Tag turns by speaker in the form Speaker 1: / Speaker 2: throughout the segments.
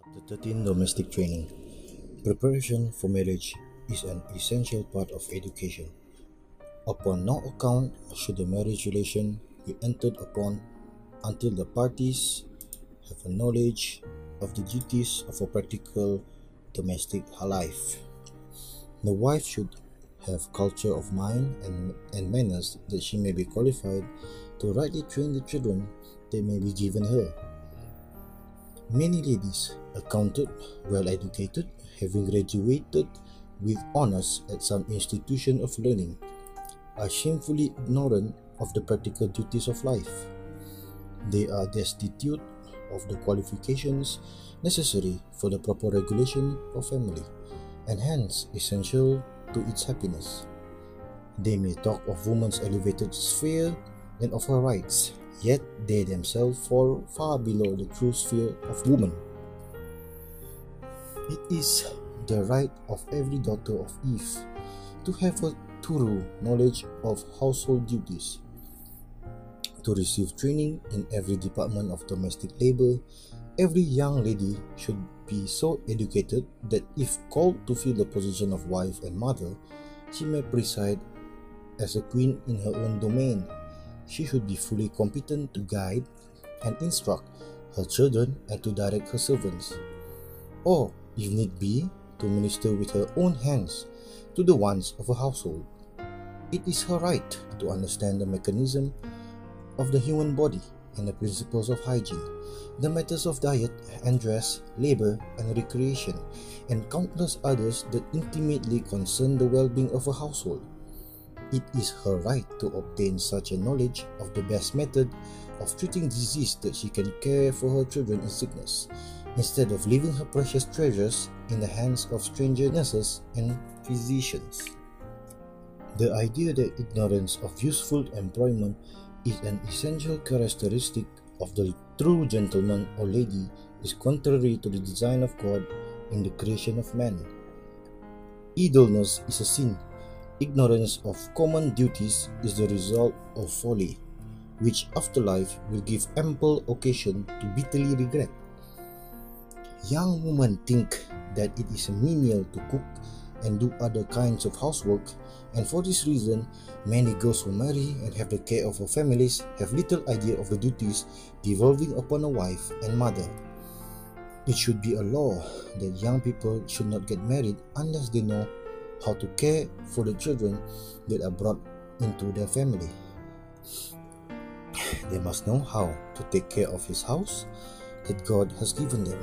Speaker 1: Chapter 13 Domestic Training Preparation for marriage is an essential part of education. Upon no account should the marriage relation be entered upon until the parties have a knowledge of the duties of a practical domestic life. The wife should have culture of mind and, and manners that she may be qualified to rightly train the children that may be given her. Many ladies, accounted, well educated, having graduated with honors at some institution of learning, are shamefully ignorant of the practical duties of life. They are destitute of the qualifications necessary for the proper regulation of family, and hence essential to its happiness. They may talk of woman's elevated sphere and of her rights, yet they themselves fall far below the true sphere of woman. It is the right of every daughter of Eve to have a thorough knowledge of household duties, to receive training in every department of domestic labor. Every young lady should be so educated that if called to fill the position of wife and mother, she may preside as a queen in her own domain she should be fully competent to guide and instruct her children and to direct her servants, or, if need be, to minister with her own hands to the wants of a household. It is her right to understand the mechanism of the human body and the principles of hygiene, the matters of diet and dress, labor and recreation, and countless others that intimately concern the well being of a household. It is her right to obtain such a knowledge of the best method of treating disease that she can care for her children in sickness, instead of leaving her precious treasures in the hands of stranger nurses and physicians. The idea that ignorance of useful employment is an essential characteristic of the true gentleman or lady is contrary to the design of God in the creation of man. Idleness is a sin Ignorance of common duties is the result of folly, which afterlife will give ample occasion to bitterly regret. Young women think that it is menial to cook and do other kinds of housework, and for this reason, many girls who marry and have the care of their families have little idea of the duties devolving upon a wife and mother. It should be a law that young people should not get married unless they know how to care for the children that are brought into their family. They must know how to take care of his house that God has given them.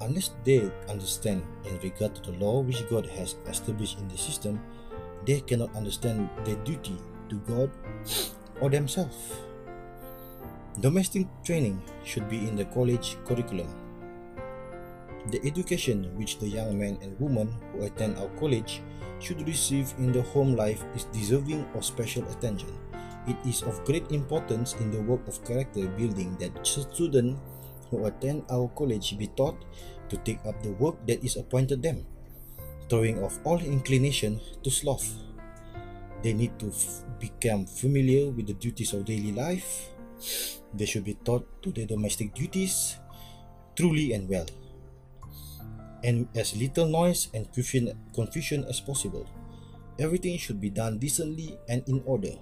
Speaker 1: Unless they understand in regard to the law which God has established in the system, they cannot understand their duty to God or themselves. Domestic training should be in the college curriculum the education which the young men and women who attend our college should receive in the home life is deserving of special attention. It is of great importance in the work of character building that students who attend our college be taught to take up the work that is appointed them, throwing off all inclination to sloth. They need to f- become familiar with the duties of daily life. They should be taught to their domestic duties truly and well and as little noise and confusion, as possible. Everything should be done decently and in order.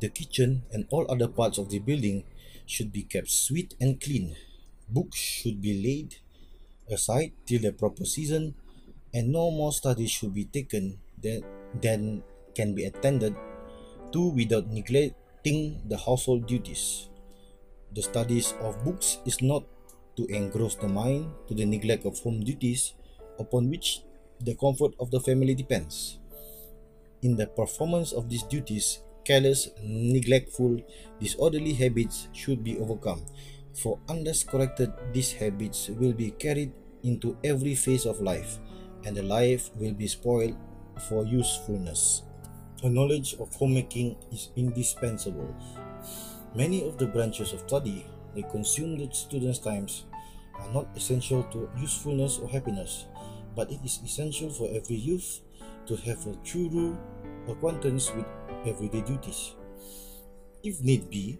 Speaker 1: the kitchen and all other parts of the building should be kept sweet and clean. Books should be laid aside till the proper season, and no more studies should be taken than, than can be attended to without neglecting the household duties. The studies of books is not to engross the mind to the neglect of home duties upon which the comfort of the family depends. In the performance of these duties, careless, neglectful, disorderly habits should be overcome, for unless corrected, these habits will be carried into every phase of life, and the life will be spoiled for usefulness. A knowledge of homemaking is indispensable. Many of the branches of study they consume the students' times are not essential to usefulness or happiness, but it is essential for every youth to have a true acquaintance with everyday duties. If need be,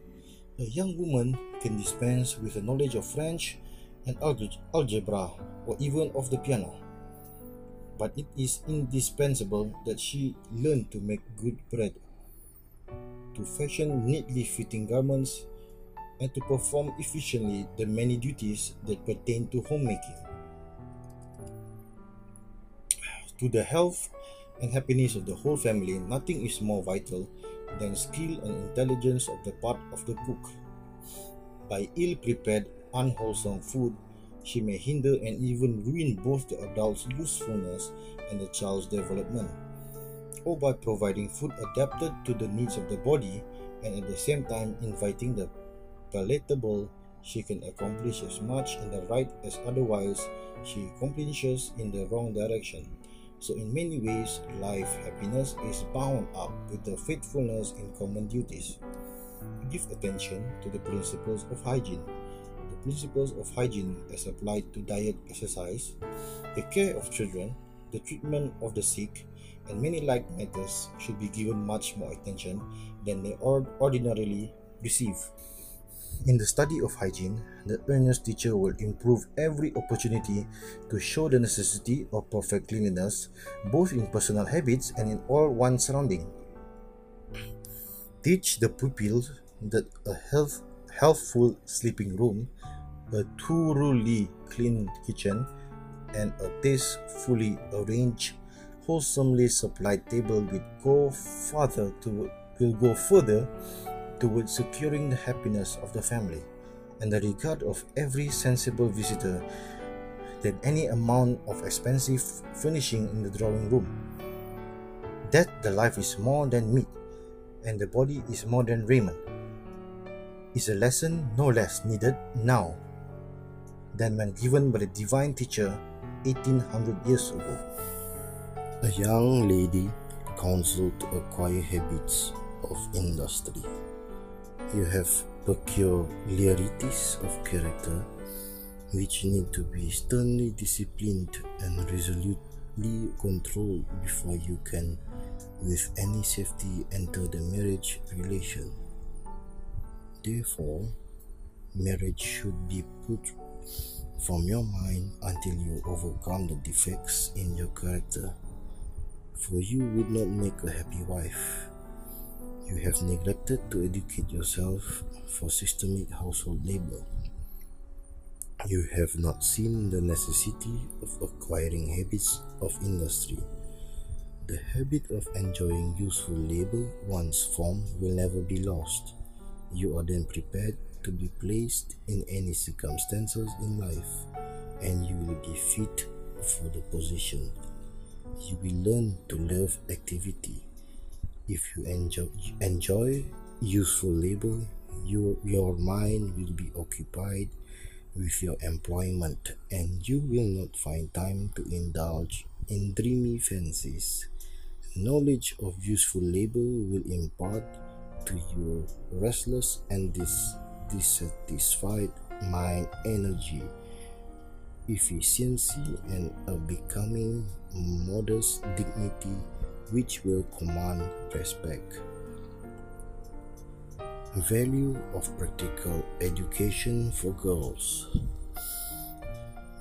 Speaker 1: A young woman can dispense with a knowledge of French and algebra or even of the piano. But it is indispensable that she learn to make good bread, to fashion neatly fitting garments, and to perform efficiently the many duties that pertain to homemaking. To the health and happiness of the whole family, nothing is more vital than skill and intelligence of the part of the cook. By ill prepared, unwholesome food, she may hinder and even ruin both the adult's usefulness and the child's development. Or by providing food adapted to the needs of the body and at the same time inviting the palatable, she can accomplish as much in the right as otherwise she accomplishes in the wrong direction. So, in many ways, life happiness is bound up with the faithfulness in common duties. Give attention to the principles of hygiene. The principles of hygiene as applied to diet, exercise, the care of children, the treatment of the sick, and many like matters should be given much more attention than they ordinarily receive. In the study of hygiene, the earnest teacher will improve every opportunity to show the necessity of perfect cleanliness, both in personal habits and in all one's surrounding. Teach the pupils that a health, healthful sleeping room, a thoroughly clean kitchen, and a tastefully arranged, wholesomely supplied table will go further to will go further towards securing the happiness of the family and the regard of every sensible visitor than any amount of expensive furnishing in the drawing room. That the life is more than meat, and the body is more than raiment, is a lesson no less needed now than when given by the divine teacher 1800 years ago.
Speaker 2: A young lady counseled to acquire habits of industry. You have peculiarities of character which need to be sternly disciplined and resolutely controlled before you can, with any safety, enter the marriage relation. Therefore, marriage should be put from your mind until you overcome the defects in your character, for you would not make a happy wife. You have neglected to educate yourself for systemic household labor. You have not seen the necessity of acquiring habits of industry. The habit of enjoying useful labor once formed will never be lost. You are then prepared to be placed in any circumstances in life, and you will be fit for the position. You will learn to love activity if you enjoy, enjoy useful labor, you, your mind will be occupied with your employment and you will not find time to indulge in dreamy fancies. Knowledge of useful labor will impart to your restless and dis- dissatisfied mind energy, efficiency, and a becoming modest dignity which will command respect. Value of practical education for girls.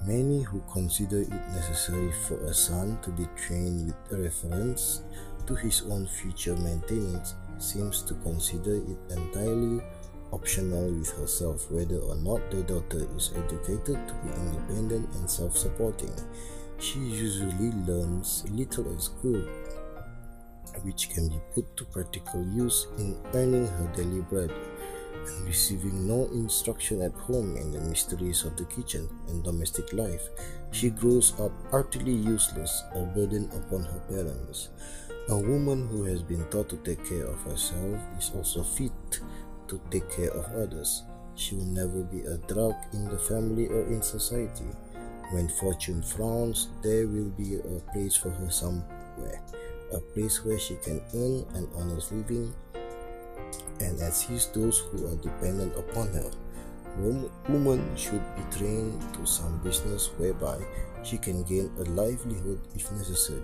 Speaker 2: Many who consider it necessary for a son to be trained with reference to his own future maintenance seems to consider it entirely optional with herself whether or not the daughter is educated to be independent and self-supporting. She usually learns little at school which can be put to practical use in earning her daily bread and receiving no instruction at home in the mysteries of the kitchen and domestic life, she grows up utterly useless, a burden upon her parents. A woman who has been taught to take care of herself is also fit to take care of others. She will never be a drag in the family or in society. When fortune frowns, there will be a place for her somewhere a place where she can earn an honest living and assist those who are dependent upon her. Woman should be trained to some business whereby she can gain a livelihood if necessary.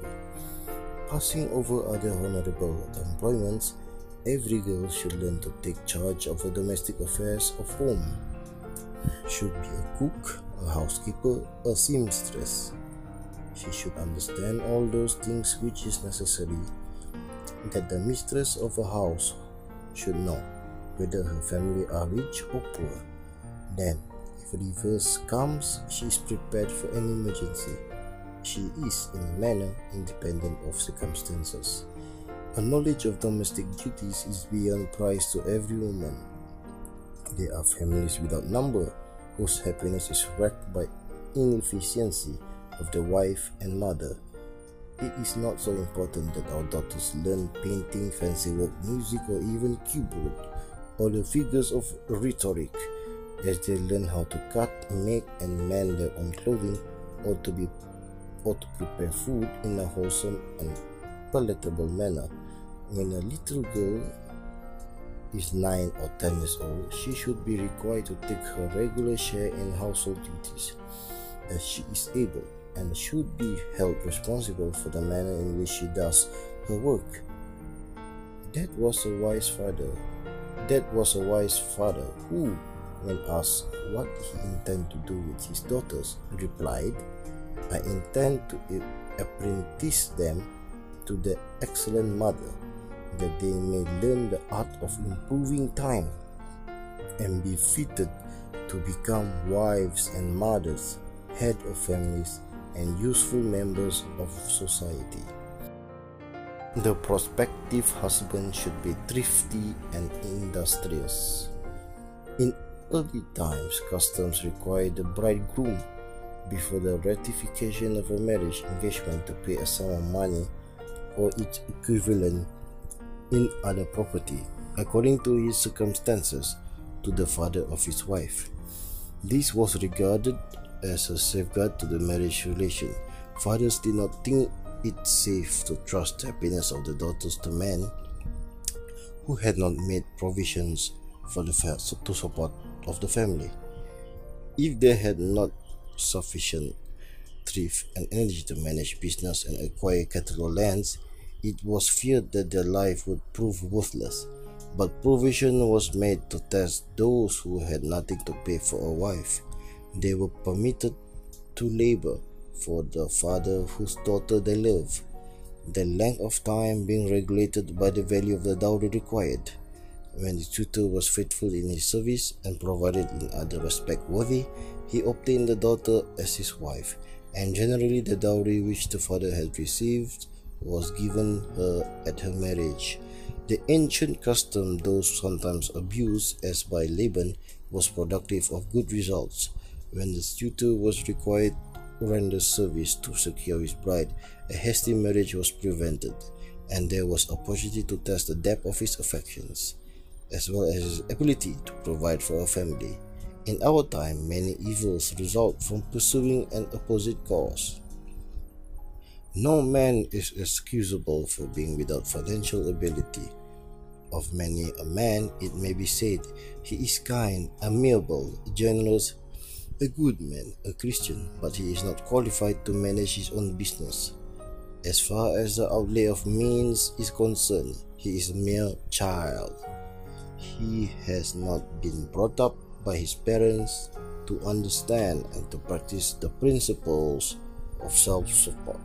Speaker 2: Passing over other honorable employments every girl should learn to take charge of the domestic affairs of home. Should be a cook, a housekeeper, a seamstress. She should understand all those things which is necessary that the mistress of a house should know, whether her family are rich or poor. Then, if a reverse comes, she is prepared for any emergency. She is, in a manner, independent of circumstances. A knowledge of domestic duties is beyond price to every woman. There are families without number whose happiness is wrecked by inefficiency of the wife and mother. It is not so important that our daughters learn painting, fancy work, music, or even keyboard, or the figures of rhetoric, as they learn how to cut, make, and mend their own clothing, or to be or to prepare food in a wholesome and palatable manner. When a little girl is 9 or 10 years old, she should be required to take her regular share in household duties as she is able and should be held responsible for the manner in which she does her work. That was a wise father. That was a wise father who, when asked what he intended to do with his daughters, replied, I intend to apprentice them to the excellent mother, that they may learn the art of improving time and be fitted to become wives and mothers, head of families, and useful members of society. The prospective husband should be thrifty and industrious. In early times, customs required the bridegroom before the ratification of a marriage engagement to pay a sum of money or its equivalent in other property, according to his circumstances, to the father of his wife. This was regarded as a safeguard to the marriage relation. Fathers did not think it safe to trust the happiness of the daughters to men who had not made provisions for the to support of the family. If they had not sufficient thrift and energy to manage business and acquire cattle or lands, it was feared that their life would prove worthless. But provision was made to test those who had nothing to pay for a wife. They were permitted to labor for the father whose daughter they love, the length of time being regulated by the value of the dowry required. When the tutor was faithful in his service and provided in other respect worthy, he obtained the daughter as his wife, and generally the dowry which the father had received was given her at her marriage. The ancient custom, though sometimes abused as by Laban, was productive of good results. When the tutor was required to render service to secure his bride, a hasty marriage was prevented, and there was opportunity to test the depth of his affections, as well as his ability to provide for a family. In our time, many evils result from pursuing an opposite cause. No man is excusable for being without financial ability. Of many a man, it may be said, he is kind, amiable, generous, a good man, a Christian, but he is not qualified to manage his own business. As far as the outlay of means is concerned, he is a mere child. He has not been brought up by his parents to understand and to practice the principles of self support.